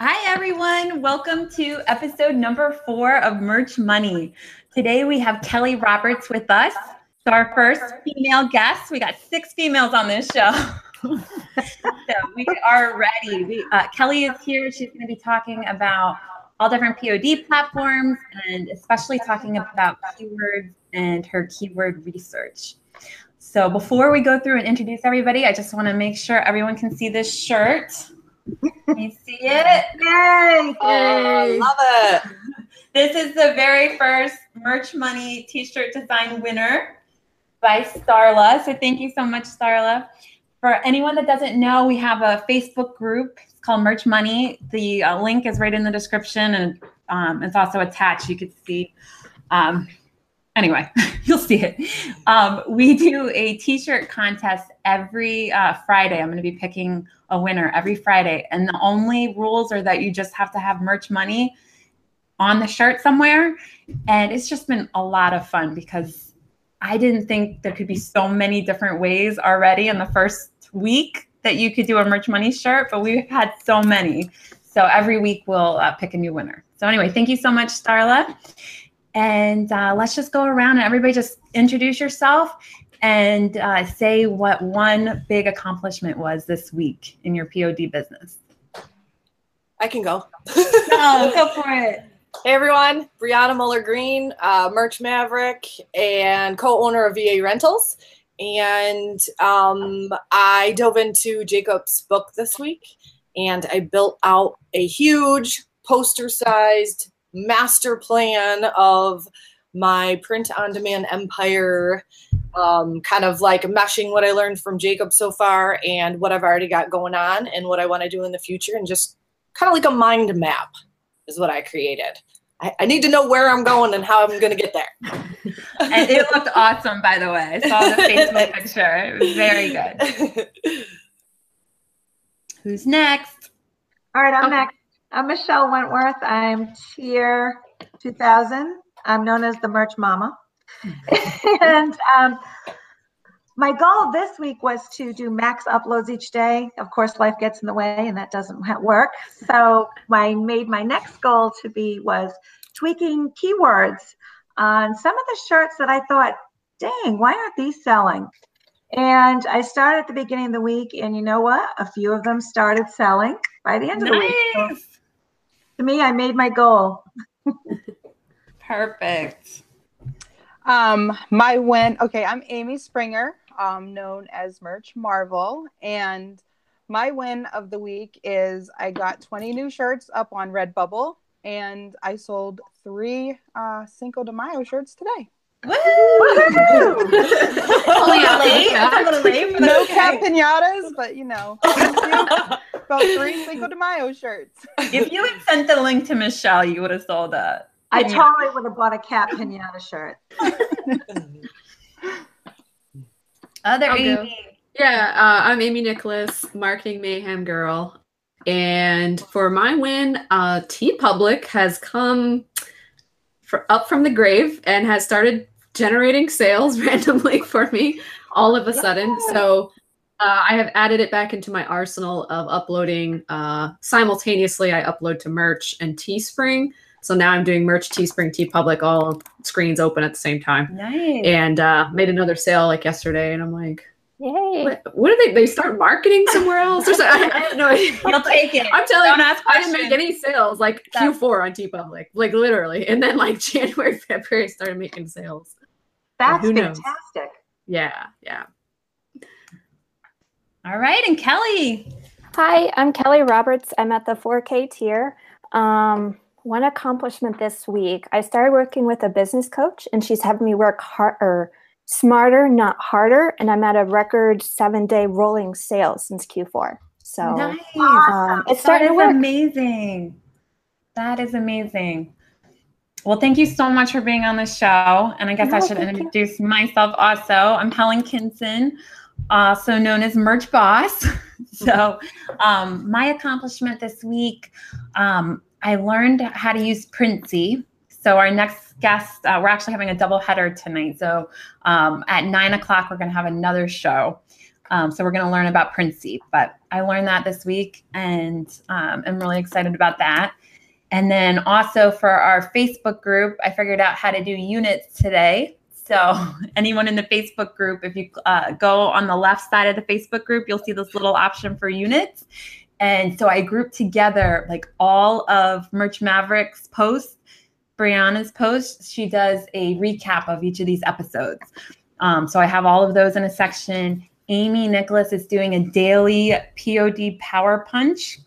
Hi, everyone. Welcome to episode number four of Merch Money. Today we have Kelly Roberts with us. So our first female guest. We got six females on this show. so we are ready. We, uh, Kelly is here. She's going to be talking about all different POD platforms and especially talking about keywords and her keyword research. So before we go through and introduce everybody, I just want to make sure everyone can see this shirt. You see it? Yay! Oh, love it. This is the very first Merch Money t-shirt design winner by Starla. So thank you so much, Starla. For anyone that doesn't know, we have a Facebook group. It's called Merch Money. The uh, link is right in the description and um, it's also attached. You could see. Um, anyway, you'll see it. Um, we do a t-shirt contest every uh, Friday. I'm going to be picking a winner every Friday. And the only rules are that you just have to have merch money on the shirt somewhere. And it's just been a lot of fun because I didn't think there could be so many different ways already in the first week that you could do a merch money shirt, but we've had so many. So every week we'll uh, pick a new winner. So anyway, thank you so much, Starla. And uh, let's just go around and everybody just introduce yourself and uh, say what one big accomplishment was this week in your POD business. I can go. no, go for it. Hey everyone, Brianna Muller Green, uh, Merch Maverick, and co-owner of VA Rentals. And um, I dove into Jacob's book this week, and I built out a huge poster-sized master plan of my print-on-demand empire um, kind of like meshing what I learned from Jacob so far and what I've already got going on and what I want to do in the future, and just kind of like a mind map is what I created. I, I need to know where I'm going and how I'm going to get there. and it looked awesome, by the way. I saw the Facebook picture. It was very good. Who's next? All right, I'm okay. next. I'm Michelle Wentworth. I'm tier 2000. I'm known as the Merch Mama. and um, my goal this week was to do max uploads each day. Of course, life gets in the way, and that doesn't work. So I made my next goal to be was tweaking keywords on some of the shirts that I thought, dang, why aren't these selling? And I started at the beginning of the week, and you know what? A few of them started selling by the end of nice. the week. So to me, I made my goal. Perfect. Um, my win. Okay, I'm Amy Springer, um, known as Merch Marvel, and my win of the week is I got 20 new shirts up on Redbubble, and I sold three uh, Cinco de Mayo shirts today. Woo! Only a late, a little late. No cap pinatas, but you know, about three Cinco de Mayo shirts. If you had sent the link to Michelle, you would have sold that. I totally would have bought a cat pinata shirt. Other Amy. Yeah, uh, I'm Amy Nicholas, marketing mayhem girl. And for my win, uh, Public has come for, up from the grave and has started generating sales randomly for me all of a sudden. So uh, I have added it back into my arsenal of uploading. Uh, simultaneously, I upload to Merch and Teespring. So now I'm doing merch, Teespring, TeePublic, all screens open at the same time. Nice. And uh, made another sale like yesterday, and I'm like, Yay! What, what did they? They start marketing somewhere else? Or something? I, I have no idea. You'll take it. I'm telling you, I didn't make any sales like That's... Q4 on TeePublic, like literally, and then like January, February, I started making sales. That's fantastic. Knows? Yeah, yeah. All right, and Kelly. Hi, I'm Kelly Roberts. I'm at the 4K tier. Um, one accomplishment this week, I started working with a business coach, and she's having me work harder, smarter, not harder. And I'm at a record seven day rolling sales since Q4. So nice. um, it's starting to work. Amazing. That is amazing. Well, thank you so much for being on the show. And I guess no, I should introduce you. myself also. I'm Helen Kinson, also known as Merch Boss. so, um, my accomplishment this week, um, I learned how to use Printzy. So our next guest, uh, we're actually having a double header tonight. So um, at nine o'clock, we're going to have another show. Um, so we're going to learn about Princey, but I learned that this week and um, I'm really excited about that. And then also for our Facebook group, I figured out how to do units today. So anyone in the Facebook group, if you uh, go on the left side of the Facebook group, you'll see this little option for units. And so I grouped together like all of Merch Maverick's posts, Brianna's posts. She does a recap of each of these episodes. Um, so I have all of those in a section. Amy Nicholas is doing a daily POD Power Punch.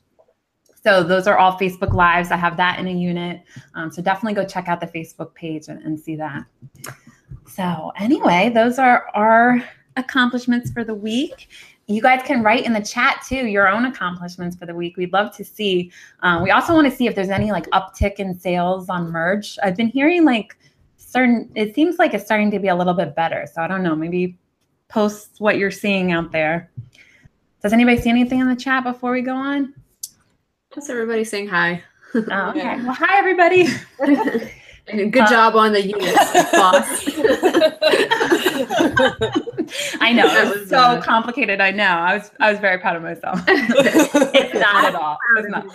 So those are all Facebook Lives. I have that in a unit. Um, so definitely go check out the Facebook page and, and see that. So anyway, those are our accomplishments for the week you guys can write in the chat too your own accomplishments for the week. We'd love to see. Um, we also want to see if there's any like uptick in sales on merch. I've been hearing like certain. It seems like it's starting to be a little bit better. So I don't know. Maybe post what you're seeing out there. Does anybody see anything in the chat before we go on? Just everybody saying hi. Oh, okay. Well, hi everybody. Good uh, job on the units, boss. I know it was so uh, complicated. I know. I was I was very proud of myself. it's not at all. It's not.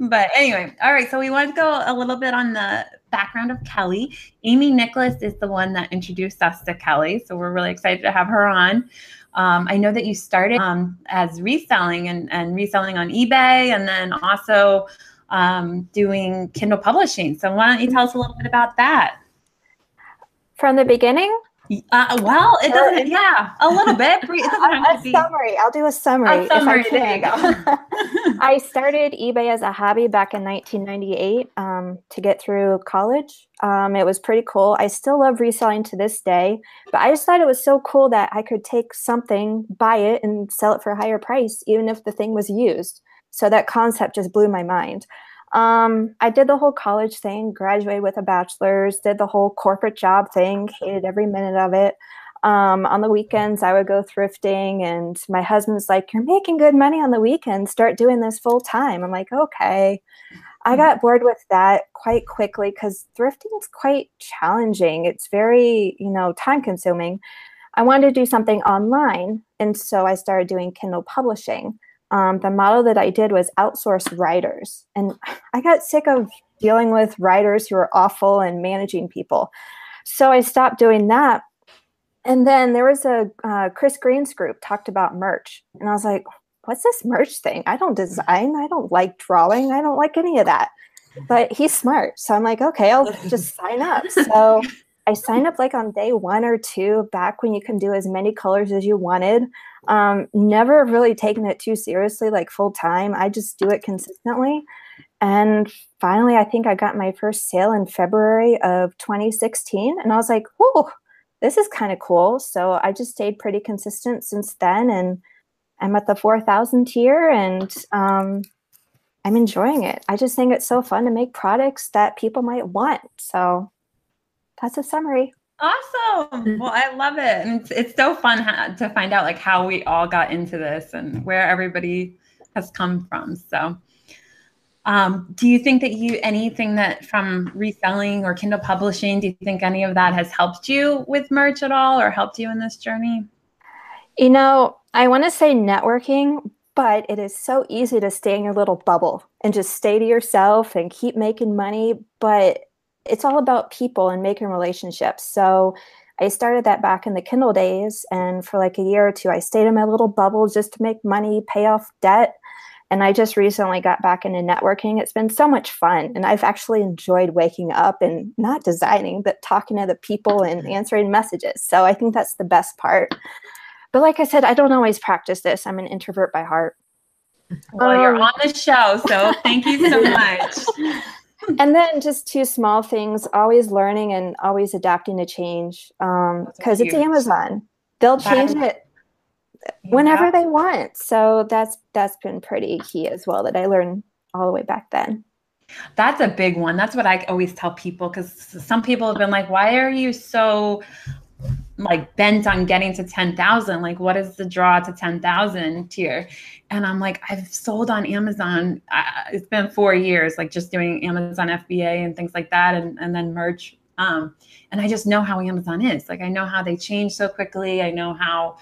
but anyway, all right. So we want to go a little bit on the background of Kelly. Amy Nicholas is the one that introduced us to Kelly, so we're really excited to have her on. Um, I know that you started um, as reselling and, and reselling on eBay, and then also um, doing Kindle publishing. So why don't you tell us a little bit about that? From the beginning? Uh, well, it doesn't. Yeah, a little bit. It doesn't have to be. summary. I'll do a summary. A summary. I there you go. I started eBay as a hobby back in 1998 um, to get through college. Um, it was pretty cool. I still love reselling to this day, but I just thought it was so cool that I could take something, buy it, and sell it for a higher price, even if the thing was used. So that concept just blew my mind. Um, I did the whole college thing, graduated with a bachelor's, did the whole corporate job thing, hated every minute of it. Um, on the weekends, I would go thrifting, and my husband's like, You're making good money on the weekends, start doing this full time. I'm like, Okay. I mm. got bored with that quite quickly because thrifting is quite challenging. It's very, you know, time consuming. I wanted to do something online, and so I started doing Kindle publishing um, the model that I did was outsource writers. And I got sick of dealing with writers who are awful and managing people. So I stopped doing that. And then there was a uh, Chris Green's group talked about merch. And I was like, what's this merch thing? I don't design. I don't like drawing. I don't like any of that. But he's smart. So I'm like, okay, I'll just sign up. So I signed up like on day one or two, back when you can do as many colors as you wanted. Um, never really taken it too seriously, like full time. I just do it consistently. And finally, I think I got my first sale in February of 2016. And I was like, whoa, this is kind of cool. So I just stayed pretty consistent since then. And I'm at the 4,000 tier and um, I'm enjoying it. I just think it's so fun to make products that people might want. So that's a summary. Awesome. Well, I love it. And it's, it's so fun ha- to find out like how we all got into this and where everybody has come from. So, um, do you think that you anything that from reselling or Kindle publishing, do you think any of that has helped you with merch at all or helped you in this journey? You know, I want to say networking, but it is so easy to stay in your little bubble and just stay to yourself and keep making money. But it's all about people and making relationships. So I started that back in the Kindle days. And for like a year or two, I stayed in my little bubble just to make money, pay off debt. And I just recently got back into networking. It's been so much fun. And I've actually enjoyed waking up and not designing, but talking to the people and answering messages. So I think that's the best part. But like I said, I don't always practice this. I'm an introvert by heart. Well, um, you're on the show. So thank you so much. and then just two small things always learning and always adapting to change because um, it's amazon. They'll change it whenever yeah. they want. So that's that's been pretty key as well that i learned all the way back then. That's a big one. That's what i always tell people because some people have been like why are you so like bent on getting to 10,000. Like, what is the draw to 10,000 tier? And I'm like, I've sold on Amazon. it's been four years, like just doing Amazon FBA and things like that, and, and then merch Um, and I just know how Amazon is. Like I know how they change so quickly. I know how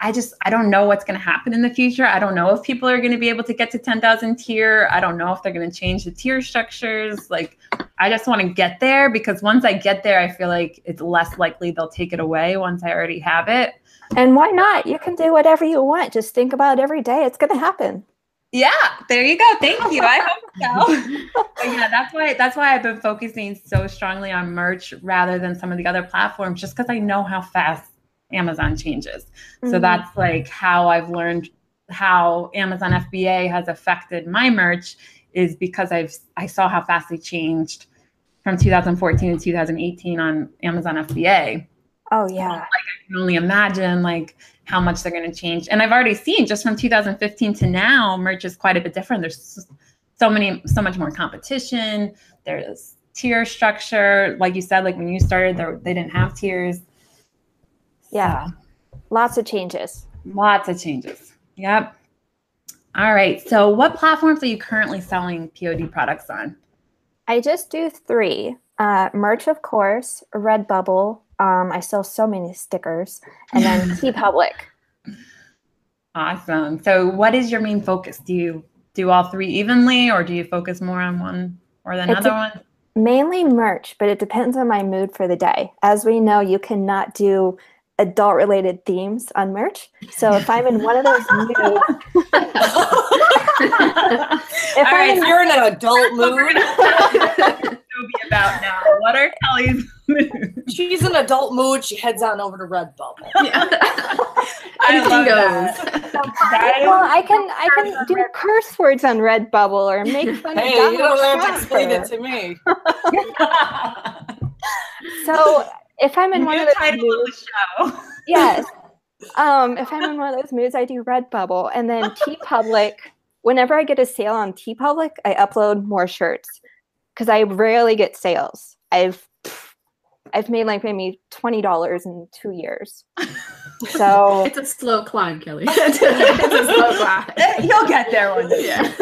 I just I don't know what's going to happen in the future. I don't know if people are going to be able to get to 10,000 tier. I don't know if they're going to change the tier structures. Like I just want to get there because once I get there, I feel like it's less likely they'll take it away once I already have it. And why not? You can do whatever you want. Just think about it every day. It's going to happen. Yeah, there you go. Thank you. I hope so. but yeah, that's why that's why I've been focusing so strongly on merch rather than some of the other platforms, just because I know how fast Amazon changes. Mm-hmm. So that's like how I've learned how Amazon FBA has affected my merch is because I've I saw how fast they changed from 2014 to 2018 on Amazon FBA. Oh yeah. Like I can only imagine like how much they're going to change. And I've already seen just from 2015 to now, merch is quite a bit different. There's so many, so much more competition. There's tier structure. Like you said, like when you started, there, they didn't have tiers. Yeah. So, lots of changes. Lots of changes. Yep. All right. So what platforms are you currently selling POD products on? I just do three. Uh, merch, of course, Redbubble, um, I sell so many stickers, and then TeePublic. Awesome. So, what is your main focus? Do you do all three evenly, or do you focus more on one or the other one? Mainly merch, but it depends on my mood for the day. As we know, you cannot do adult related themes on merch. So if I'm in one of those moods, if All right, in, you're in an adult mood. be about now? What are Kelly's moods? She's in adult mood. She heads on over to Redbubble. Yeah. I love that. well, I can I can do curse words on Redbubble or make fun hey, of. Hey, you don't have to explain it to me. so if I'm in New one of those moods, of yes. Um, if I'm in one of those moods, I do Redbubble, and then TeePublic. Whenever I get a sale on TeePublic, I upload more shirts because I rarely get sales. I've I've made like maybe twenty dollars in two years. So it's a slow climb, Kelly. it's a slow climb. You'll get there one day. Yeah.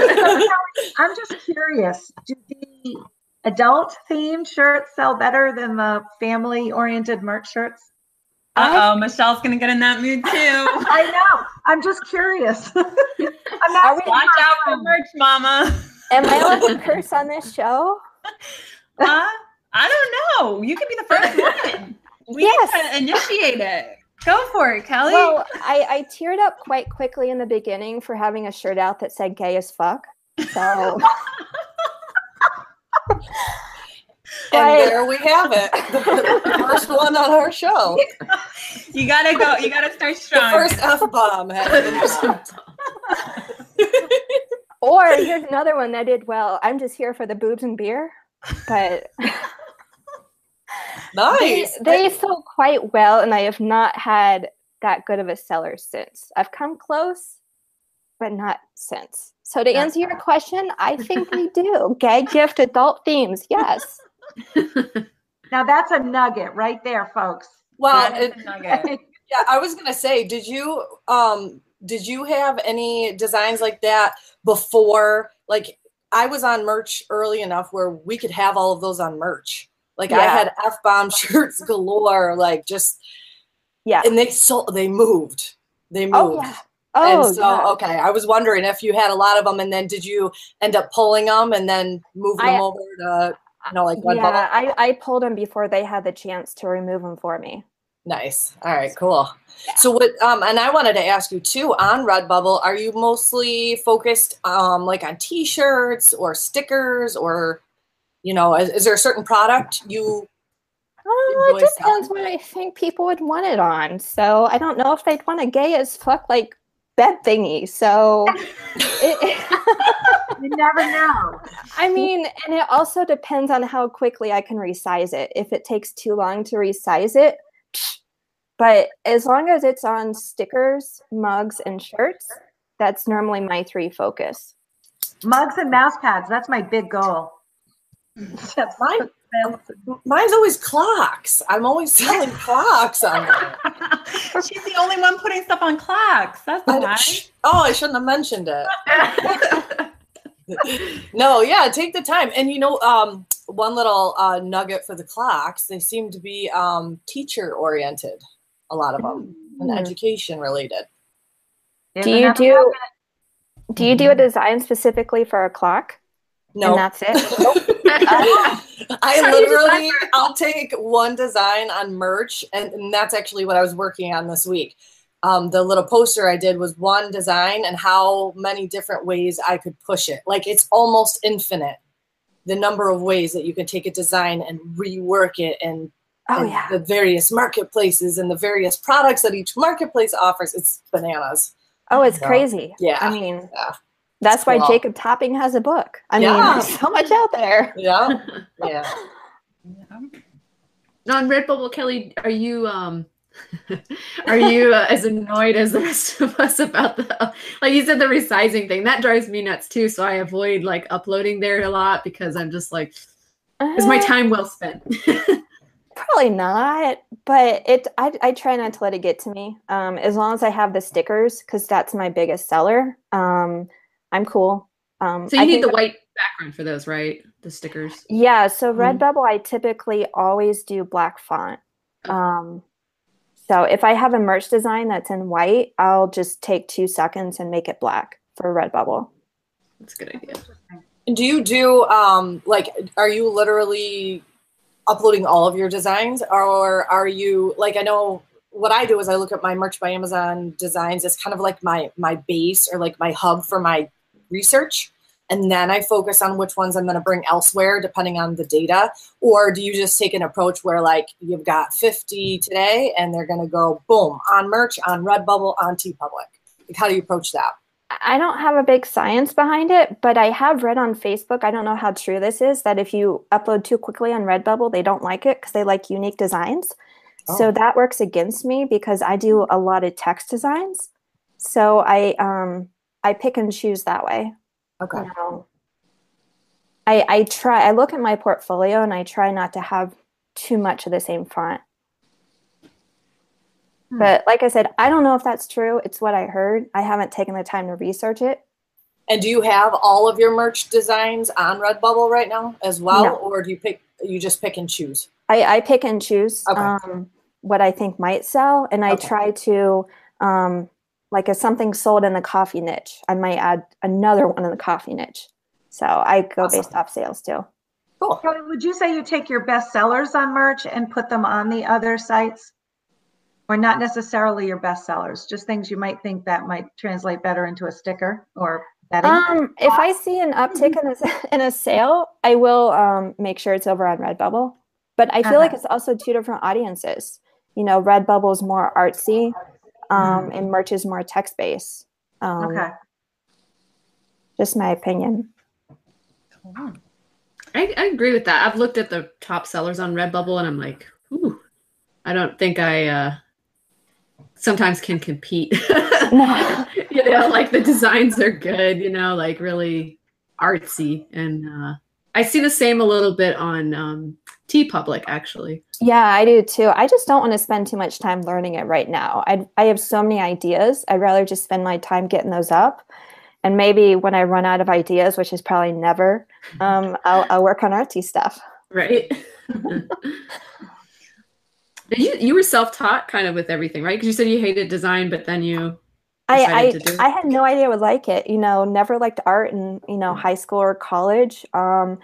I'm just curious. Do the adult themed shirts sell better than the family oriented merch shirts? Uh oh, Michelle's gonna get in that mood too. I know. I'm just curious. I'm not watch out for merch, Mama. Am I allowed to curse on this show? Uh, I don't know. You could be the first one. We yes. initiate it. Go for it, Kelly. Well, I, I teared up quite quickly in the beginning for having a shirt out that said gay as fuck. So And there we have it. The first one on our show. You gotta go. You gotta start strong. The first F bomb. or here's another one that did well. I'm just here for the boobs and beer. But nice. They, they sold quite well, and I have not had that good of a seller since. I've come close, but not since. So to answer your question, I think we do. Gag gift adult themes, yes. now that's a nugget right there, folks. Well, it, yeah, I was gonna say, did you um did you have any designs like that before? Like I was on merch early enough where we could have all of those on merch. Like yeah. I had F bomb shirts galore, like just yeah. And they sold they moved. They oh, moved. Oh, yeah. Oh, and so yeah. okay, I was wondering if you had a lot of them, and then did you end up pulling them and then moving I, them over to you know like yeah, I I pulled them before they had the chance to remove them for me. Nice. All right, cool. Yeah. So what um and I wanted to ask you too on Redbubble, are you mostly focused um like on t-shirts or stickers or you know, is, is there a certain product you Oh, it depends what I think people would want it on. So I don't know if they'd want a gay as fuck like bed thingy. So it, you never know. I mean, and it also depends on how quickly I can resize it. If it takes too long to resize it, but as long as it's on stickers, mugs, and shirts, that's normally my three focus. Mugs and mouse pads, that's my big goal. That's Mine, mine's always clocks. I'm always selling clocks on there. She's the only one putting stuff on clocks. That's nice. Oh, I shouldn't have mentioned it. no, yeah, take the time. And you know, um, one little uh, nugget for the clocks. They seem to be um, teacher oriented, a lot of them, and Mm. education related. There's Do you do do you do a design specifically for a clock? No, And that's it? I How do you design literally, I'll take one design on merch, and, and that's actually what I was working on this week. Um, the little poster I did was one design and how many different ways I could push it. Like it's almost infinite, the number of ways that you can take a design and rework it and, Oh and yeah. the various marketplaces and the various products that each marketplace offers. It's bananas. Oh, it's Yeah. crazy. Yeah. I mean, Yeah. That's why cool. Jacob Topping has a book. I mean, there's so much out there. Yeah. Yeah. On Redbubble, Kelly, are you um are you uh, as annoyed as the rest of us about the like you said the resizing thing? That drives me nuts too. So I avoid like uploading there a lot because I'm just like, is my Uh, time well spent? Probably not, but it. I, I try not to let it get to me. Um, as long as I have the stickers, because that's my biggest seller. Um, I'm cool. Um, so you I need the white background for those, right? The stickers. Yeah, so Mhm. Redbubble, I typically always do black font. Um, so if I have a merch design that's in white, I'll just take two seconds and make it black for Redbubble. That's a good idea. Do you do um like are you literally uploading all of your designs or are you like I know what I do is I look at my merch by Amazon designs It's kind of like my my base or like my hub for my research and then I focus on which ones I'm going to bring elsewhere depending on the data or do you just take an approach where like you've got 50 today and they're going to go boom on merch on Redbubble on TeePublic like how do you approach that I don't have a big science behind it, but I have read on Facebook, I don't know how true this is, that if you upload too quickly on Redbubble, they don't like it because they like unique designs. Oh. So that works against me because I do a lot of text designs. So I um I pick and choose that way. okay you know, I I try I look at my portfolio and I try not to have too much of the same font. Hmm. But like I said, I don't know if that's true. It's what I heard. I haven't taken the time to research it. And do you have all of your merch designs on Redbubble right now as well, No. or do you pick? You just pick and choose. I, I pick and choose Okay. um, what I think might sell, and I Okay. try to um, like if something sold in the coffee niche, I might add another one in the coffee niche. So I go Awesome. based off sales too. Cool. Kelly, would you say you take your best sellers on merch and put them on the other sites? Or not necessarily your best sellers, just things you might think that might translate better into a sticker or bedding? Um, if I see an uptick in a, in a sale, I will um, make sure it's over on Redbubble. But I feel like it's also two different audiences. You know, Redbubble is more artsy, um, and merch is more text based. Um, Okay. Just my opinion. I, I agree with that. I've looked at the top sellers on Redbubble and I'm like, ooh, I don't think I uh, sometimes can compete. No. you know, like the designs are good, you know, like really artsy. And uh, I see the same a little bit on um, TeePublic, actually. Yeah, I do too. I just don't want to spend too much time learning it right now. I I have so many ideas. I'd rather just spend my time getting those up. And maybe when I run out of ideas, which is probably never, um, I'll, I'll work on artsy stuff. Right. you, you were self taught kind of with everything, right? Because you said you hated design, but then you. I, decided to do? I, I had no idea I would like it. You know, never liked art in, you know, high school or college. Um,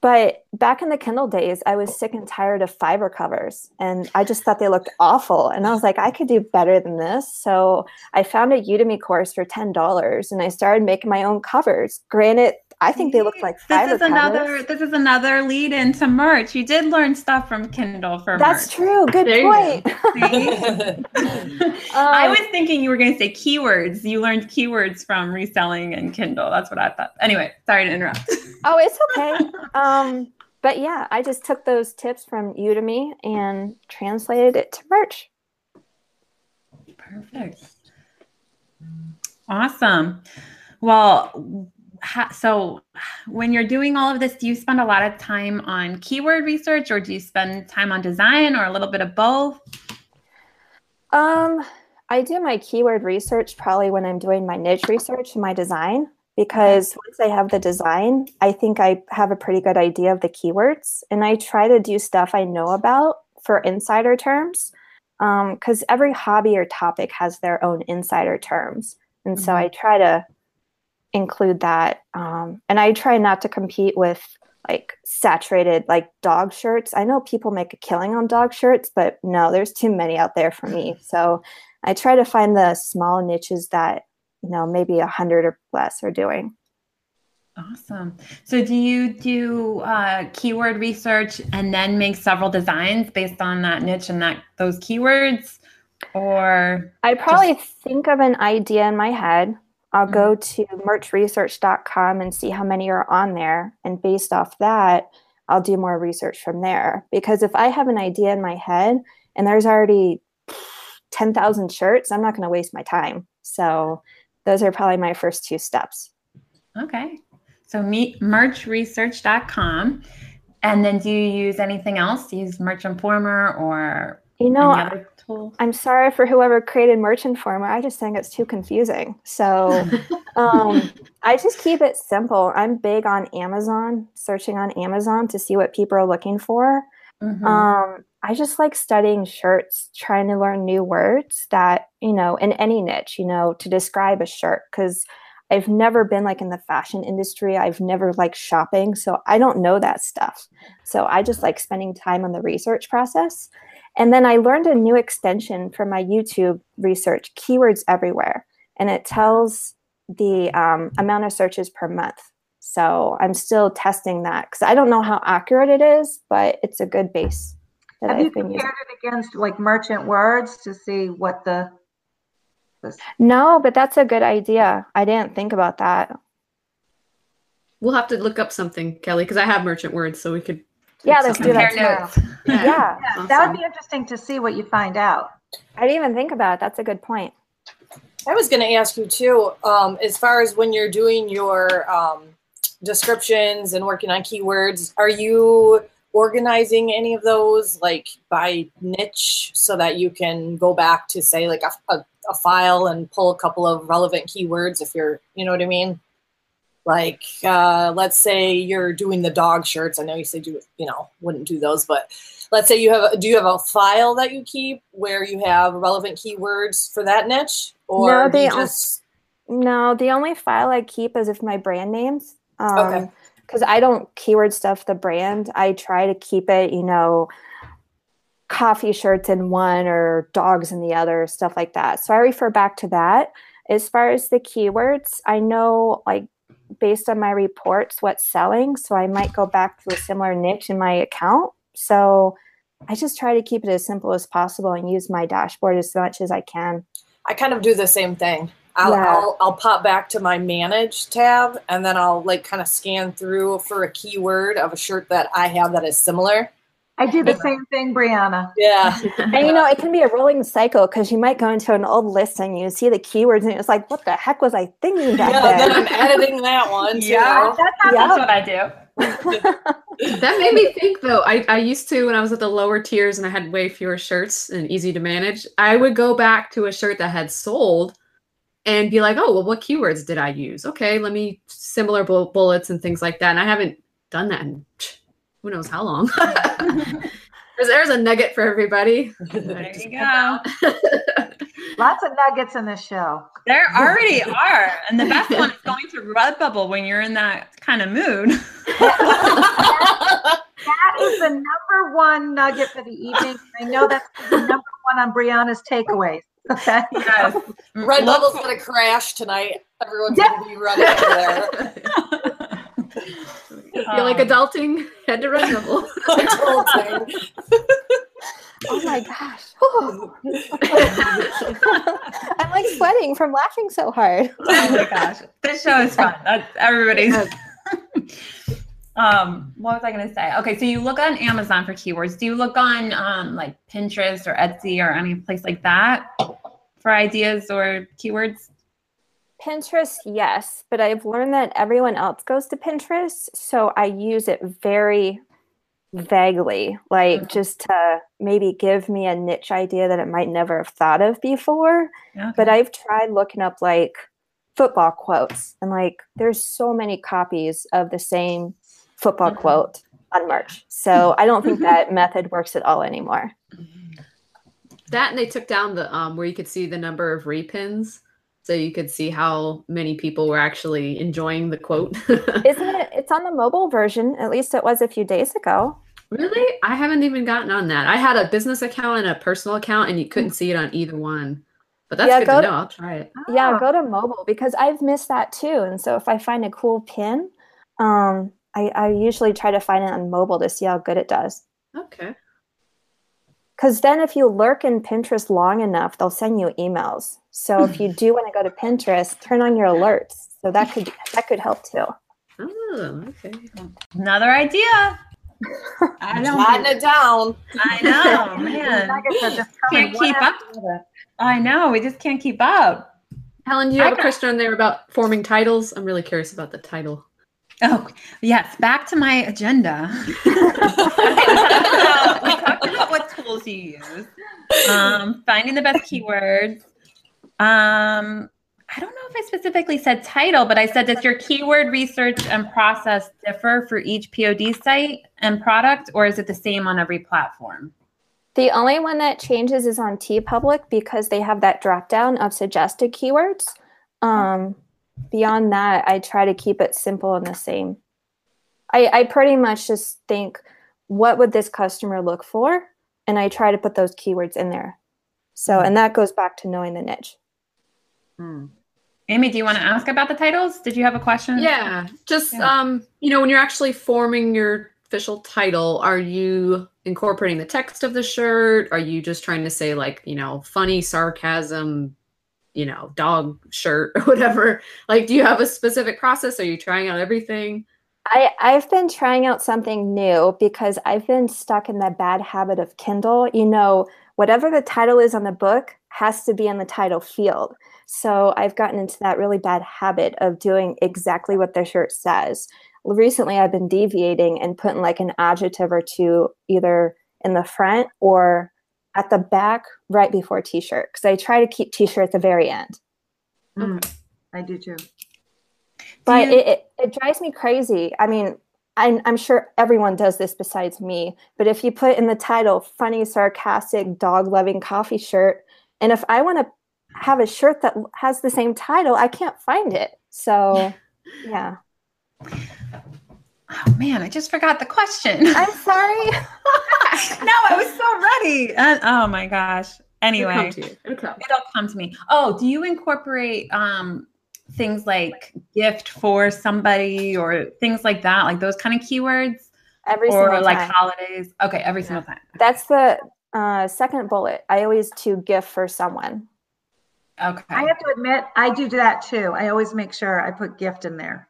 but back in the Kindle days, I was sick and tired of Fiverr covers and I just thought they looked awful. And I was like, I could do better than this. So I found a Udemy course for $10 and I started making my own covers. Granted, I think they looked like This is another. covers. This is another lead into merch. You did learn stuff from Kindle for That's merch. true. Good There point. I Um, was thinking you were going to say keywords. You learned keywords from reselling and Kindle. That's what I thought. Anyway, sorry to interrupt. Oh, it's okay. um, but yeah, I just took those tips from Udemy and translated it to merch. Perfect. Awesome. Well, ha- so when you're doing all of this, do you spend a lot of time on keyword research or do you spend time on design or a little bit of both? Um, I do my keyword research probably when I'm doing my niche research and my design, because once I have the design, I think I have a pretty good idea of the keywords and I try to do stuff I know about for insider terms because um, every hobby or topic has their own insider terms. And mm-hmm. so I try to include that. Um, and I try not to compete with like saturated like dog shirts. I know people make a killing on dog shirts, but no, there's too many out there for me. So I try to find the small niches that, you know, maybe a hundred or less are doing. Awesome. So do you do uh, keyword research and then make several designs based on that niche and that those keywords? Or I probably just... think of an idea in my head. I'll mm-hmm. go to merchresearch.com and see how many are on there. And based off that, I'll do more research from there. Because if I have an idea in my head and there's already 10,000 shirts, I'm not going to waste my time. So those are probably my first two steps. Okay. So meet merchresearch.com. And then do you use anything else? Do you use Merch Informer or you know I'm sorry for whoever created Merch Informer. I just think it's too confusing. So um, I just keep it simple. I'm big on Amazon, searching on Amazon to see what people are looking for. Mm-hmm. Um, I just like studying shirts, trying to learn new words that, you know, in any niche, you know, to describe a shirt. Because I've never been like in the fashion industry. I've never liked shopping. So I don't know that stuff. So I just like spending time on the research process. And then I learned a new extension for my YouTube research, Keywords Everywhere. And it tells the um, amount of searches per month. So I'm still testing that because I don't know how accurate it is, but it's a good base. Have I've you compared using. it against like merchant words to see what the no, but that's a good idea. I didn't think about that. We'll have to look up something, Kelly, because I have merchant words, so we could. Yeah, let's do that. Yeah, yeah. yeah. Awesome. that would be interesting to see what you find out. I didn't even think about it. That's a good point. I was going to ask you too, um, as far as when you're doing your um, descriptions and working on keywords, are you organizing any of those like by niche so that you can go back to say like a, a a file and pull a couple of relevant keywords if you're, you know what I mean? Like, uh, let's say you're doing the dog shirts. I know you said you, you know, wouldn't do those, but let's say you have, a, do you have a file that you keep where you have relevant keywords for that niche? Or no, they just... no, the only file I keep is if my brand names. Um, okay. Because I don't keyword stuff the brand. I try to keep it, you know, coffee shirts in one or dogs in the other, stuff like that. So I refer back to that. As far as the keywords, I know like based on my reports what's selling. So I might go back to a similar niche in my account. So I just try to keep it as simple as possible and use my dashboard as much as I can. I kind of do the same thing. I'll, yeah. I'll, I'll pop back to my manage tab and then I'll like kind of scan through for a keyword of a shirt that I have that is similar I do the same thing, Brianna. Yeah. and you know, it can be a rolling cycle because you might go into an old list and you see the keywords and it's like, what the heck was I thinking back yeah, then? then I'm editing that one. Too. Yeah, that's, that's what I do. that made me think though. I, I used to when I was at the lower tiers and I had way fewer shirts and easy to manage, I would go back to a shirt that had sold and be like, oh, well, what keywords did I use? Okay, let me similar bullets and things like that. And I haven't done that in who knows how long. there's, there's a nugget for everybody. There you go. Lots of nuggets in this show. There already are. And the best one is going to Redbubble when you're in that kind of mood. that is the number one nugget for the evening. I know that's the number one on Brianna's takeaways. Okay. Yes. Redbubble's going to crash tonight. Everyone's going to be running over there. You're like adulting, head to Redbubble. adulting. oh my gosh. I'm like sweating from laughing so hard. oh my gosh. This show is fun. That's everybody's. um, what was I going to say? Okay, so you look on Amazon for keywords. Do you look on um, like Pinterest or Etsy or any place like that for ideas or keywords? Pinterest, yes, but I've learned that everyone else goes to Pinterest, so I use it very vaguely, like mm-hmm. just to maybe give me a niche idea that it might never have thought of before. Okay. But I've tried looking up like football quotes. And like there's so many copies of the same football Mhm. quote on merch. So I don't think that method works at all anymore. That and they took down the um where you could see the number of repins. So you could see how many people were actually enjoying the quote. Isn't it? It's on the mobile version. At least it was a few days ago. really? I haven't even gotten on that. I had a business account and a personal account and you couldn't see it on either one. But that's Yeah, good go to to- know. I'll try it. Yeah, Ah. go to mobile because I've missed that too. And so if I find a cool pin, um, I, I usually try to find it on mobile to see how good it does. Okay. Because then if you lurk in Pinterest long enough, they'll send you emails. So if you do want to go to Pinterest, turn on your alerts. So that could that could help too. Oh, okay. Another idea. I Jotting don't. it down. I know, man. Nuggets are just coming Can't keep up. I know. We just can't keep up. Helen, do you I have a question on there about forming titles? I'm really curious about the title. Oh, yes. Back to my agenda. we, talked about, we talked about what tools you use, um, finding the best keywords. Um, I don't know if I specifically said title, but I said, does your keyword research and process differ for each POD site and product, or is it the same on every platform? The only one that changes is on TeePublic because they have that drop down of suggested keywords. Um, beyond that, I try to keep it simple and the same. I, I pretty much just think, what would this customer look for? And I try to put those keywords in there. So, and that goes back to knowing the niche. Amy, do you want to ask about the titles? Did you have a question? Yeah, just Yeah. um, you know, when you're actually forming your official title, are you incorporating the text of the shirt? Are you just trying to say like, you know, funny sarcasm, you know, dog shirt or whatever? Like, do you have a specific process? Are you trying out everything? I, I've been trying out something new because I've been stuck in the bad habit of Kindle. You know, whatever the title is on the book has to be in the title field. So I've gotten into that really bad habit of doing exactly what the shirt says. Recently, I've been deviating and putting like an adjective or two either in the front or at the back right before t shirt because I try to keep t shirt at the very end. Mm, I do too. But you- it, it, it drives me crazy i mean I'm, I'm sure everyone does this besides me but if you put in the title funny sarcastic dog loving coffee shirt and if i want to have a shirt that has the same title i can't find it so yeah Oh man, I just forgot the question. i'm sorry no, I was so ready. Uh, oh my gosh. It'll come Anyway, to you. It'll come. it'll come to me. Oh, do you incorporate um things like gift for somebody or things like that, like those kind of keywords, every or single like time holidays? Okay, every single time. that's the uh, second bullet i always to gift for someone Okay. I have to admit, I do that too. I always make sure I put gift in there.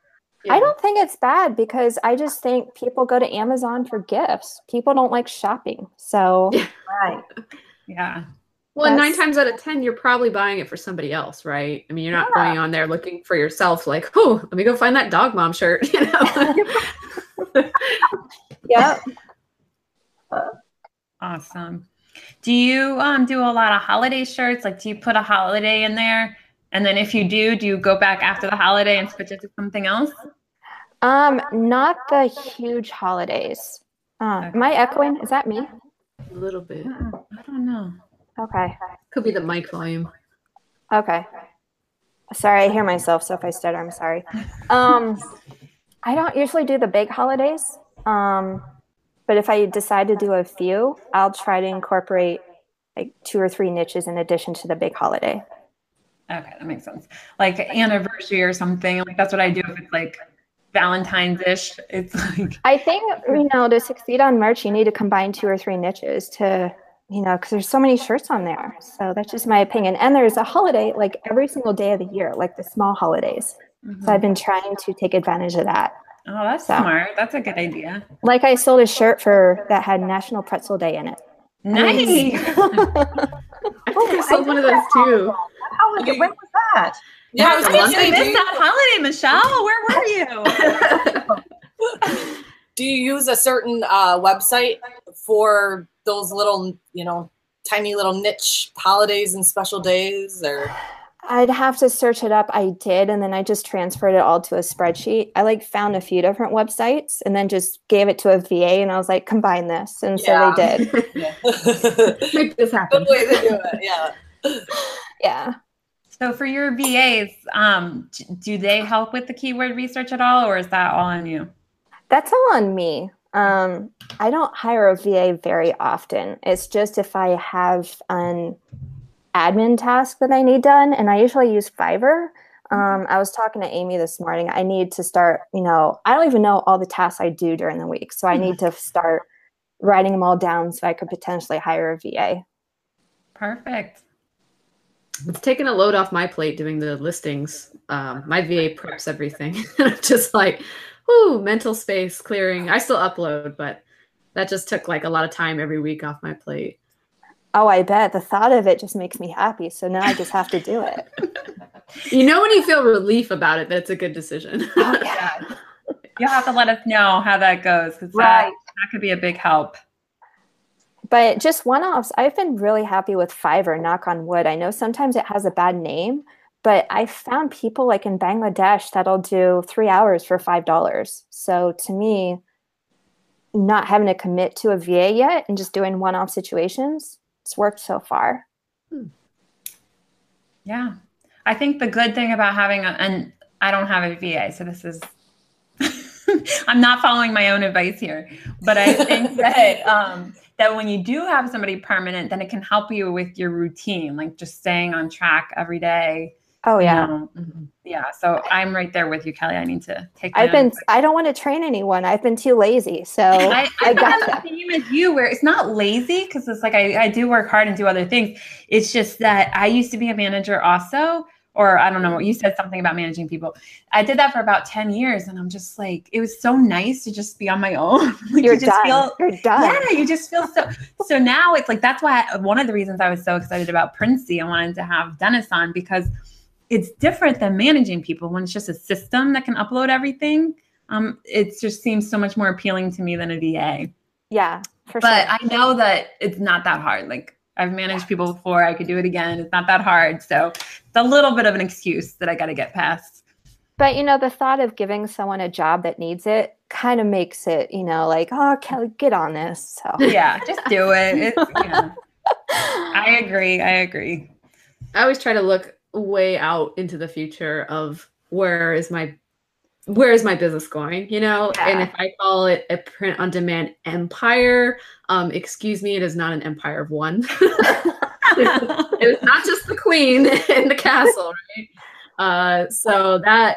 I don't think it's bad because I just think people go to Amazon for gifts. People don't like shopping. So Right. yeah. Well, nine times out of ten, you're probably buying it for somebody else, right? I mean, you're not Yeah. going on there looking for yourself. Like, oh, let me go find that dog mom shirt. You know. yeah. Awesome. Do you um do a lot of holiday shirts? Like do you put a holiday in there? And then if you do, do you go back after the holiday and switch it to something else? Um, not the huge holidays. Uh, am I echoing? Is that me? A little bit. I don't know. Okay. Could be the mic volume. Okay. Sorry, I hear myself, so if I stutter, I'm sorry. Um, I don't usually do the big holidays. Um, but if I decide to do a few, I'll try to incorporate like two or three niches in addition to the big holiday. Okay, that makes sense. Like anniversary or something. Like that's what I do if it's like Valentine's ish. It's like I think you know to succeed on merch, you need to combine two or three niches to you know because there's so many shirts on there. So that's just my opinion. And there's a holiday like every single day of the year, like the small holidays. So I've been trying to take advantage of that. oh, that's So- smart. That's a good idea. Like I sold a shirt for that had National Pretzel Day in it. Nice. I think I sold one of those too. How was it? When was that? Yeah, I was How gonna you say, miss you, that holiday, Michelle? Where were you? do you use a certain uh, website for those little, you know, tiny little niche holidays and special days, or I'd have to search it up. I did, and then I just transferred it all to a spreadsheet. I like found a few different websites and then just gave it to a VA and I was like, combine this. And so they did. Make this happen. Good way to do it. Yeah. Yeah. So for your VAs, um, do they help with the keyword research at all, or is that all on you? That's all on me. Um, I don't hire a VA very often. It's just if I have an admin task that I need done, and I usually use Fiverr. Um, I was talking to Amy this morning. I need to start, you know, I don't even know all the tasks I do during the week. So I need to start writing them all down so I could potentially hire a VA. Perfect. It's taken a load off my plate doing the listings. Um, my VA preps everything. I'm just like, whoo, mental space clearing. I still upload, but that just took like a lot of time every week off my plate. Oh, I bet the thought of it just makes me happy. So now I just have to do it. You know when you feel relief about it, that's a good decision. Oh, yeah. You'll have to let us know how that goes because that, that could be a big help. But just one offs, I've been really happy with Fiverr, knock on wood. I know sometimes it has a bad name, but I found people like in Bangladesh that'll do three hours for $5. So to me, not having to commit to a VA yet and just doing one off situations, it's worked so far. Yeah. I think the good thing about having a, and I don't have a VA, so this is, I'm not following my own advice here, but I think that, um, that when you do have somebody permanent, then it can help you with your routine, like just staying on track every day. Oh, yeah. know? Yeah. So I'm right there with you, Kelly. I need to take I've been. I don't want to train anyone. I've been too lazy. So I, I, I got same as you, where it's not lazy because it's like I, I do work hard and do other things. It's just that I used to be a manager also, or I don't know what you said something about managing people. I did that for about 10 years and I'm just like, it was so nice to just be on my own. like you're you just done. feel you're done. yeah, you just feel so. So now it's like that's why I, one of the reasons I was so excited about Princey. I wanted to have Dennis on because it's different than managing people when it's just a system that can upload everything. Um, it just seems so much more appealing to me than a VA. Yeah, for But sure. I know that it's not that hard. Like I've managed people before. I could do it again. It's not that hard. So it's a little bit of an excuse that I got to get past. But you know, the thought of giving someone a job that needs it kind of makes it, you know, like, oh, Kelly, get on this. So Yeah, just do it. It's, yeah. I agree. I agree. I always try to look way out into the future of where is my where is my business going you know? And if i call it a print on demand empire um excuse me it is not an empire of one. It's not just the queen and the castle right? Uh so that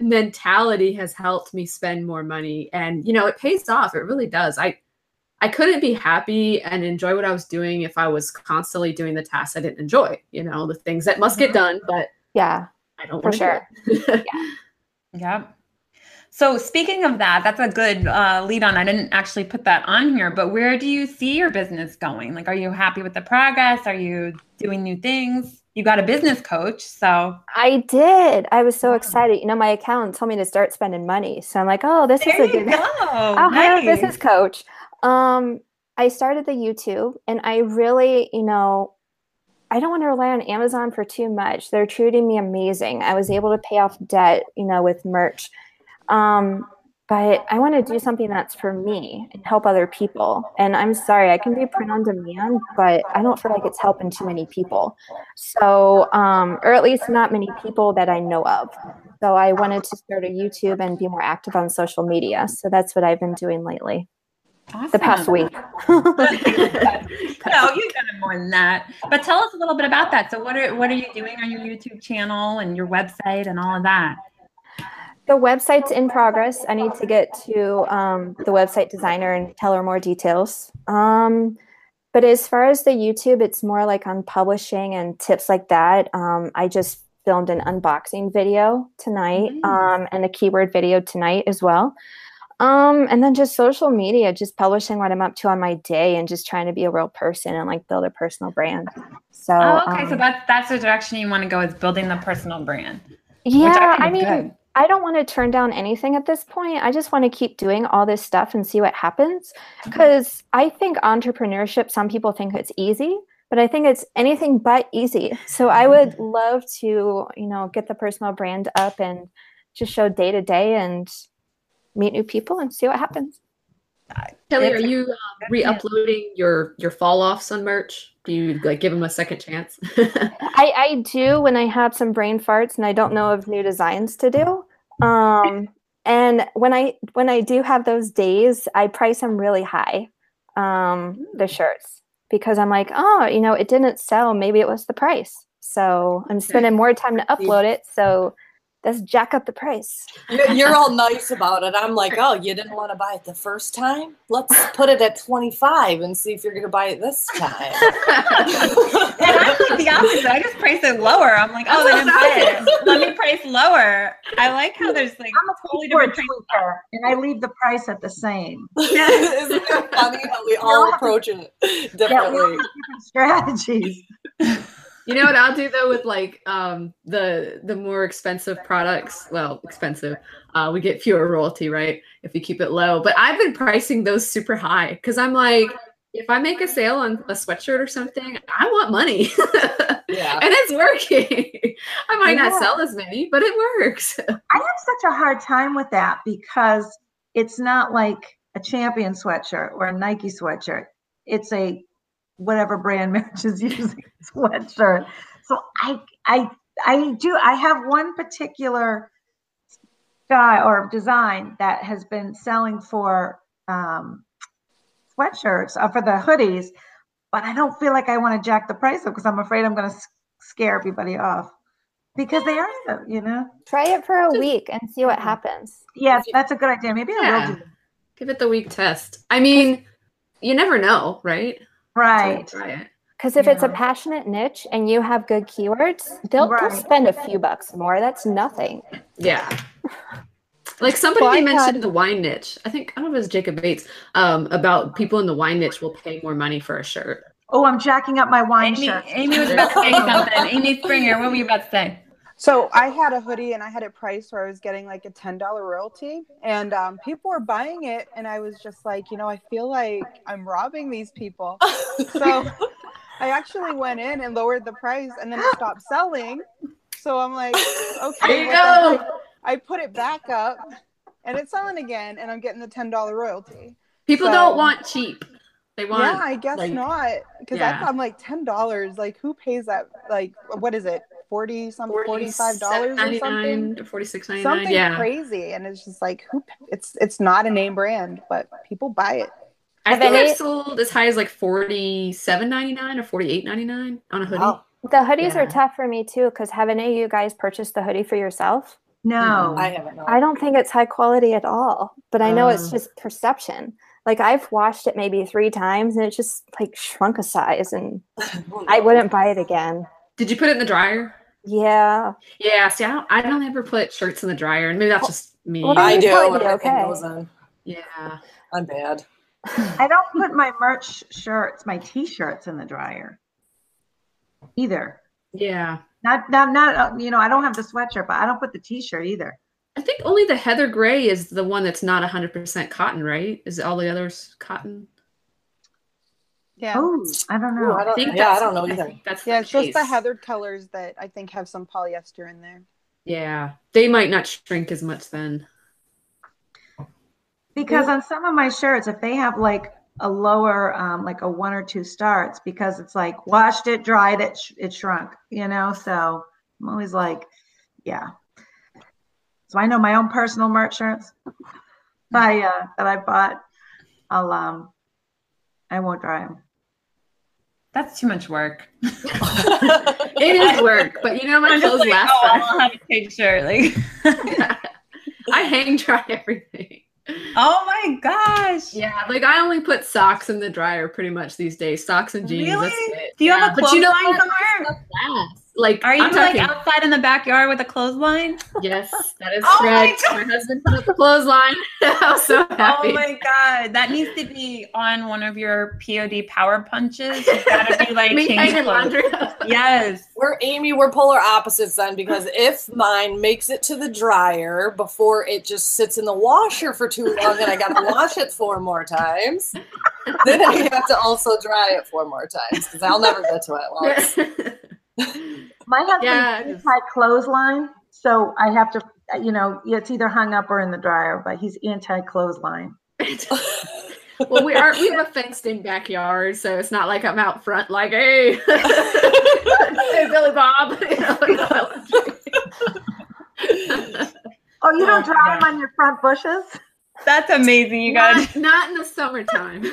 mentality has helped me spend more money. And you know it pays off. It really does. I i couldn't be happy and enjoy what i was doing if i was constantly doing the tasks i didn't enjoy you know the things that must get done but yeah, i don't for want sure. to Yep. So speaking of that, that's a good uh, lead on. I didn't actually put that on here, but where do you see your business going? Like, are you happy with the progress? Are you doing new things? You got a business coach, so I did. I was so excited. You know, my accountant told me to start spending money. So I'm like, oh, this there is a good go. I'll hire a business coach. Um, I started the YouTube and I really, you know, I don't want to rely on Amazon for too much. They're treating me amazing. I was able to pay off debt, you know, with merch. Um, but I want to do something that's for me and help other people. And I'm sorry, I can do print on demand, but I don't feel like it's helping too many people. So, um, or at least not many people that I know of. So I wanted to start a YouTube and be more active on social media. So that's what I've been doing lately, the past week. no, you've done it more than that. But tell us a little bit about that. So, what are what are you doing on your YouTube channel and your website and all of that? The website's in progress. I need to get to um, the website designer and tell her more details. Um, but as far as the YouTube, it's more like on publishing and tips like that. Um, I just filmed an unboxing video tonight Nice. um, and a keyword video tonight as well. Um, and then just social media, just publishing what I'm up to on my day and just trying to be a real person and like build a personal brand. So, Oh, okay. um, so that's that's the direction you want to go is building the personal brand. yeah, I, I mean, good. I don't want to turn down anything at this point. I just want to keep doing all this stuff and see what happens. Because I think entrepreneurship, some people think it's easy, but I think it's anything but easy. So I would love to, you know, get the personal brand up and just show day to day and meet new people and see what happens. Kelly, are you um, re-uploading your your fall offs on merch? Do you like give them a second chance? I, I do when I have some brain farts and I don't know of new designs to do. Um, and when I when I do have those days, I price them really high, um, the shirts because I'm like, oh, you know, it didn't sell. Maybe it was the price. So I'm spending more time to upload it. So let's jack up the price. You're, you're all nice about it. I'm like, oh, you didn't want to buy it the first time? Let's put it at 25 and see if you're going to buy it this time. And I'm like the opposite. I just price it lower. I'm like, oh, they didn't buy it. Let me price lower. I like how there's like I'm a totally different price. tweaker, and I leave the price at the same. Isn't it funny how we all approach it Yeah, we all differently? have different strategies. You know what I'll do though with like um the the more expensive products, well, expensive. Uh we get fewer royalty, right? If you keep it low. But I've been pricing those super high cuz I'm like if I make a sale on a sweatshirt or something, I want money. Yeah. and it's working. I might Yeah. not sell as many, but it works. I have such a hard time with that because it's not like a champion sweatshirt or a Nike sweatshirt. It's a whatever brand Mitch is using sweatshirt. So I I I do I have one particular guy or design that has been selling for um, sweatshirts uh, for the hoodies, but I don't feel like I want to jack the price up because I'm afraid I'm going to scare everybody off because they are, so, you know. Try it for a week and see what happens. Yes, that's a good idea. Maybe I will do. Give it the week test. I mean, you never know, right? Right. Try. Because if it's a passionate niche and you have good keywords, they'll, Right. they'll spend a few bucks more. That's nothing. Yeah. Like somebody Well, mentioned had- the wine niche. I think I don't know if it was Jacob Bates. Um, about people in the wine niche will pay more money for a shirt. Oh, I'm jacking up my wine Amy, shirt. Amy was about to say something. Amy Springer, what were you about to say? So I had a hoodie and I had it priced where I was getting like a ten dollar royalty, and um, people were buying it, and I was just like, you know, I feel like I'm robbing these people. So I actually went in and lowered the price, and then it stopped selling. So I'm like, okay, well, go. I, I put it back up, and it's selling again, and I'm getting the ten dollar royalty. People So- don't want cheap. They want yeah, I guess like- not, because yeah. I'm like ten dollars. Like, who pays that? Like, what is it? Forty some forty five dollars or something. 47.99 or 46.99. something Yeah. crazy and it's just like who it's it's not a name brand but people buy it I Have think any- I've sold as high as like 47.99 or 48.99 on a hoodie. Wow. The hoodies Yeah. are tough for me too because have any of you guys purchased the hoodie for yourself? No. I haven't. I don't think it's high quality at all, but I know it's Uh. just perception. Like I've washed it maybe three times and it just like shrunk a size and I wouldn't buy it again. Did you put it in the dryer? Yeah. Yeah, see, I don't, I don't ever put shirts in the dryer, and maybe that's just me. well, I do. probably when be everything okay. goes in. yeah. I'm bad. I don't put my merch shirts, my t-shirts in the dryer either. Yeah. Not, not, not, uh, you know, I don't have the sweatshirt, but I don't put the t-shirt either. I think only the heather gray is the one that's not 100% cotton, right? Is all the others cotton? Yeah Oh, I don't Ooh, know. I don't, think yeah, I don't know either. think that's yeah the it's just the heathered colors that i think have some polyester in there Yeah, they might not shrink as much then. Because on some of my shirts, if they have like a lower, um, like a one or two starts, because it's like washed it, dried it, sh- it shrunk, you know? So I'm always like, yeah. So I know my own personal merch shirts I, uh, that I bought, I'll, um, I won't dry them. That's too much work. It is work, but you know my I'm clothes like, last oh, forever. I'll have a pig shirt. Like, I hang dry everything. oh my gosh. Yeah, like I only put socks in the dryer pretty much these days. Socks and jeans. Really? Do you have a but you know clothesline somewhere? Stuff lasts. like Are you I'm like talking, outside in the backyard with a clothesline? yes, that is Oh my correct. My, husband put up the clothesline. I was so oh happy. Oh my god, that needs to be on one of your POD power punches. You gotta be like Me change laundry. Yes. We're Amy, we're polar opposites then because if mine makes it to the dryer before it just sits in the washer for too long and I gotta wash it four more times, then I have to also dry it four more times because I'll never get to it once. My husband's Yeah, it is. anti clothesline, so I have to, you know, it's either hung up or in the dryer, but he's anti clothesline. well, we are we have a fenced in backyard, so it's not like I'm out front like, hey, hey Billy Bob. You know, Oh, you don't my dry them on your front bushes? That's amazing, you guys. not, not in the summertime.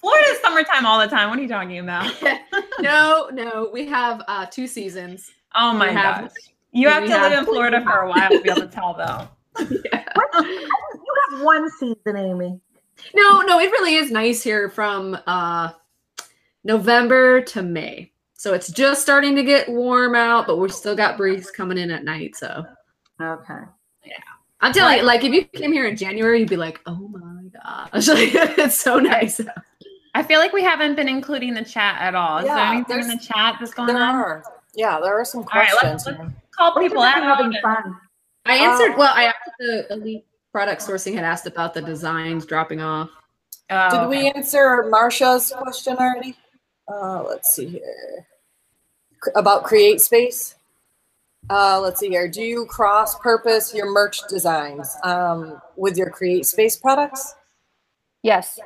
Florida's summertime all the time. What are you talking about? no, no, we have uh, two seasons. Oh my We have- gosh. You have we to live in Florida for a while to be able to tell though. Yeah. You have one season, Amy. No, no, it really is nice here from uh, November to May. So it's just starting to get warm out, but we've still got breeze coming in at night. So Okay. Yeah. I'm telling you, like if you came here in January, you'd be like, "Oh my gosh, like, it's so nice." I feel like we haven't been including the chat at all. Is there Yeah, anything in the chat that's going There on? are. Yeah, there are some All right, questions. let's- Call We're people out. having fun. I answered. Uh, Well, I asked the elite product sourcing had asked about the designs dropping off. Oh, Did okay. we answer Marsha's question already? Uh, let's see here. About create space. Uh, let's see here. Do you cross purpose your merch designs um, with your create space products? Yes.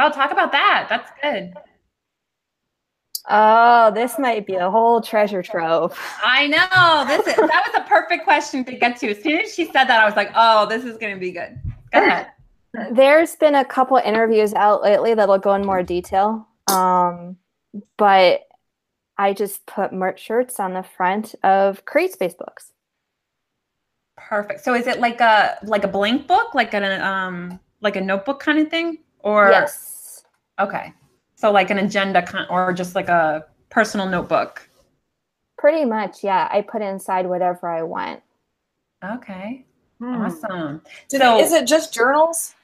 Oh, talk about that. That's good. Oh, this might be a whole treasure trove. I know. This is that was a perfect question to get to. As soon as she said that, I was like, oh, this is gonna be good. Go ahead. There's been a couple interviews out lately that'll go in more detail. Um, but I just put merch shirts on the front of Create Space books. Perfect. So is it like a like a blank book, like an um like a notebook kind of thing? Or yes. okay. So like an agenda con- or just like a personal notebook. Pretty much, yeah. I put inside whatever I want. Okay. Hmm. Awesome. Did So- is it just journals?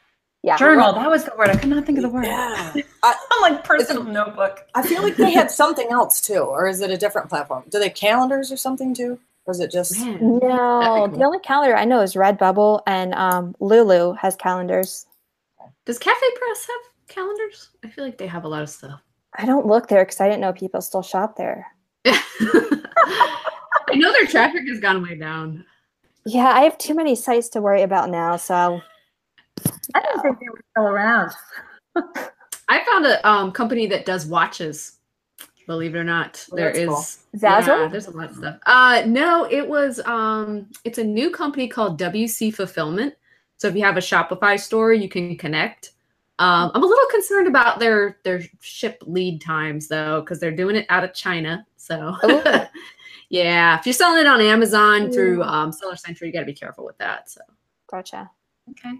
Yeah. Journal. That was the word. I could not think of the word. Yeah. I, I'm like personal notebook. I feel like they had something else too, or is it a different platform? Do they have calendars or something too? Or is it just Man, No, the only calendar I know is Redbubble and um, Lulu has calendars. Does Cafe Press have calendars? I feel like they have a lot of stuff. I don't look there because I didn't know people still shop there. I know their traffic has gone way down. Yeah, I have too many sites to worry about now. So I didn't think they were still around. I found a um, company that does watches. Believe it or not, Oh, there is cool. Zazzle? Yeah, there's a lot of stuff. Uh, no, it was um, it's a new company called WC Fulfillment. So if you have a Shopify store, you can connect. Um, I'm a little concerned about their their ship lead times though, because they're doing it out of China. So Ooh. yeah, if you're selling it on Amazon through um, Seller Central, you got to be careful with that. So gotcha. Okay.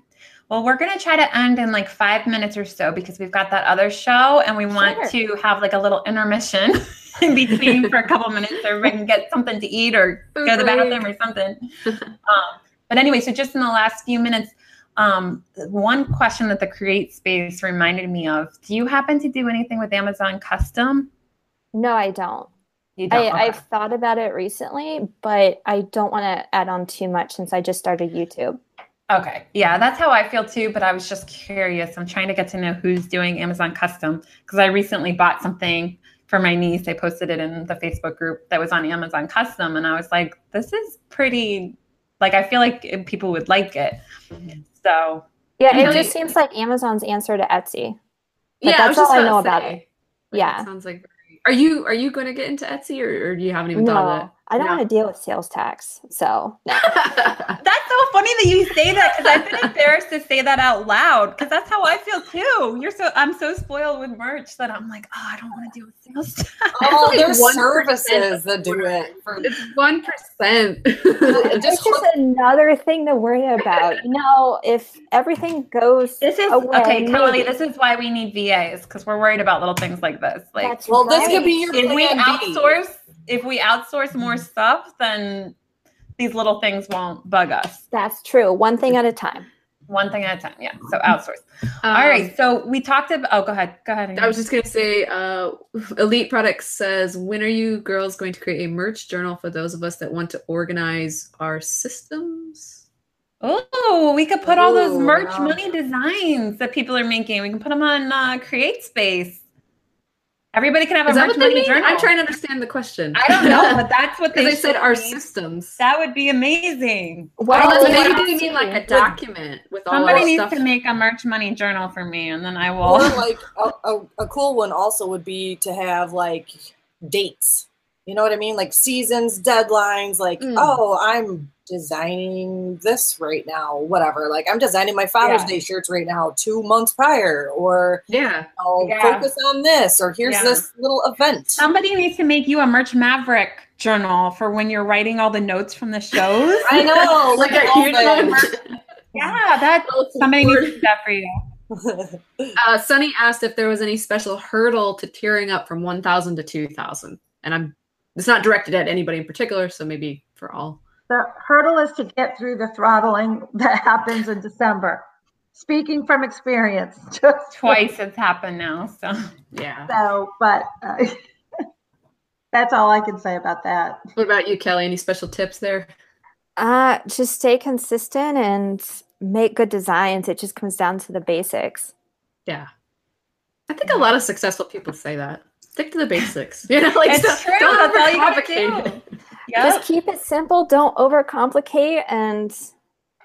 Well, we're going to try to end in like five minutes or so because we've got that other show and we want to have like a little intermission in between for a couple minutes so everybody can get something to eat or go to the bathroom or something. um, but anyway, so just in the last few minutes, um, one question that the Create Space reminded me of do you happen to do anything with Amazon Custom? No, I don't. You don't. I, Okay. I've thought about it recently, but I don't want to add on too much since I just started YouTube. Okay. Yeah, that's how I feel too. But I was just curious. I'm trying to get to know who's doing Amazon custom because I recently bought something for my niece. I posted it in the Facebook group that was on Amazon custom. And I was like, this is pretty, like, I feel like people would like it. So, Yeah, it Really? just seems like Amazon's answer to Etsy. But yeah, I that's was just all I know to about say, it. like, Yeah. sounds like. Are you are you going to get into Etsy or, or you haven't even thought of No, that? I don't No. want to deal with sales tax. So no. That's so funny that you say that because I've been embarrassed to say that out loud because that's how I feel too. You're so I'm so spoiled with merch that I'm like, oh, I don't want to deal with sales tax. Oh, like there's 1% services that do it. For, it's one percent. it's just just another thing to worry about. You know, if everything goes This is away, okay, Kelly. This is why we need VAs because we're worried about little things like this. Like, That's well, this could be your if we plan B. outsource, if we outsource more stuff, then these little things won't bug us. That's true. One thing at a time. One thing at a time. Yeah. So outsource. All right. So we talked about. Oh, go ahead. Go ahead. Um, I was just gonna say, uh, Elite Products says, when are you girls going to create a merch journal for those of us that want to organize our systems? Oh, we could put all those merch wow. money designs that people are making. We can put them on uh, Create Space. Everybody can have a Is that what they money mean? journal. I'm trying to understand the question. I don't know, but that's what they, they said our be. systems. That would be amazing. Well, Oh, maybe let's they mean like a document with all Somebody needs stuff. to make a merch money journal for me, and then I will. Or like a, a, a cool one also would be to have like dates. You know what I mean? Like seasons, deadlines, like, Mm. oh, I'm designing this right now, whatever. Like I'm designing my Father's Yeah. Day shirts right now, two months prior, or yeah. I'll Yeah. focus on this, or here's Yeah. this little event. Somebody needs to make you a merch maverick journal for when you're writing all the notes from the shows. I know, Like like a huge a one. yeah, that somebody needs to do that for you. Uh, Sunny asked if there was any special hurdle to tiering up from 1,000 to 2,000. And I'm, it's not directed at anybody in particular, so maybe for all. The hurdle is to get through the throttling that happens in December. Speaking from experience, just Twice it's happened now. So Yeah. so, but uh, that's all I can say about that. What about you, Kelly? Any special tips there? Uh, just stay consistent and make good designs. It just comes down to the basics. Yeah. I think a lot of successful people say that. Stick to the basics. You know, like It's don't, true. don't That's all you gotta overcomplicate do. Yeah, Just keep it simple. Don't overcomplicate, and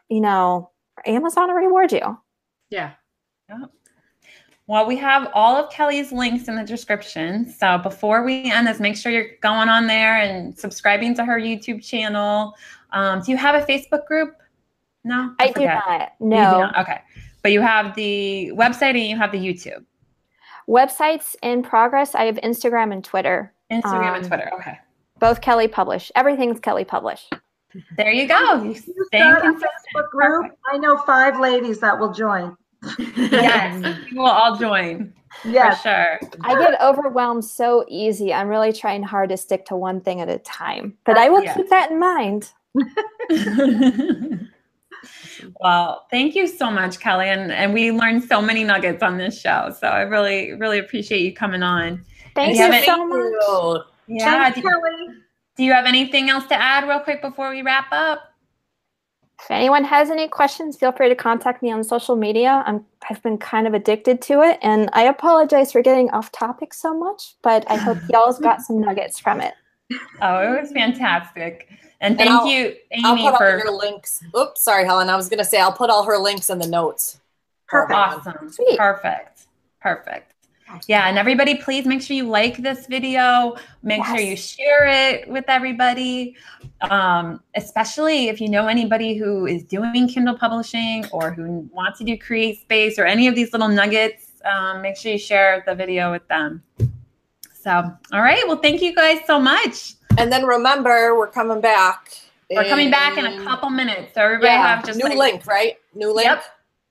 you know, Amazon will reward you. Yeah. Well, we have all of Kelly's links in the description. So before we end this, make sure you're going on there and subscribing to her YouTube channel. Um, do you have a Facebook group? No, I do not. You do No not? Okay, but you have the website and you have the YouTube, websites in progress. I have Instagram and Twitter. Instagram, and Um, Twitter. Okay, Both Kelly Publish. Everything's Kelly Publish. there you go. You You staying consistent. Facebook group. I know five ladies that will join. Yes, we will all join Yes, for sure. I get overwhelmed so easy. I'm really trying hard to stick to one thing at a time, but I will Yeah. keep that in mind. well, thank you so much, Kelly, and and we learned so many nuggets on this show. So I really, really appreciate you coming on. Thank you you so much. Yeah. Thanks, Do, Kelly. do you have anything else to add, real quick, before we wrap up? If anyone has any questions, feel free to contact me on social media. I'm I've been kind of addicted to it, and I apologize for getting off topic so much, but I hope y'all's got some nuggets from it. Oh, it was fantastic, and And thank I'll- you, I'll Amy, put all for your links. Oops, sorry, Helen. I was gonna say I'll put all her links in the notes. Perfect. awesome, Sweet. perfect, perfect. Yeah, and everybody, please make sure you like this video. Make sure you share it with everybody, um, especially if you know anybody who is doing Kindle publishing or who wants to do Create Space or any of these little nuggets. Um, make sure you share the video with them. So, all right. Well, thank you guys so much. And then remember, we're coming back. We're coming back in a couple minutes. So everybody Yeah, have just new like- link, right? New link. Yep.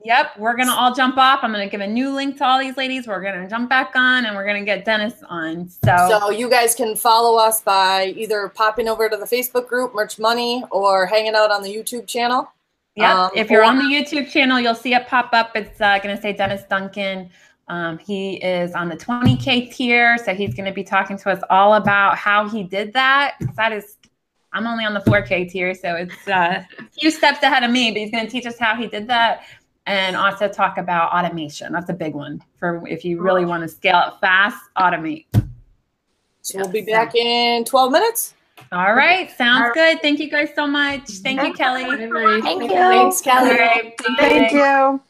Yep. We're gonna all jump off. I'm gonna give a new link to all these ladies. We're gonna jump back on and we're gonna get Dennis on. So, So you guys can follow us by either popping over to the Facebook group, Merch Money, or hanging out on the YouTube channel. Yeah, um, if you're or- on the YouTube channel, you'll see it pop up. It's uh, gonna say Dennis Duncan. Um, he is on the 20k tier, so he's gonna be talking to us all about how he did that. That is I'm only on the 4k tier, so it's uh, a few steps ahead of me. But he's gonna teach us how he did that. And also talk about automation. That's a big one for if you really want to scale it fast, automate. So we'll be back in 12 minutes. All right, sounds All right. good. Thank you guys so much. Thank you, Kelly. Thank you. Thanks, Kelly. right. Thank you.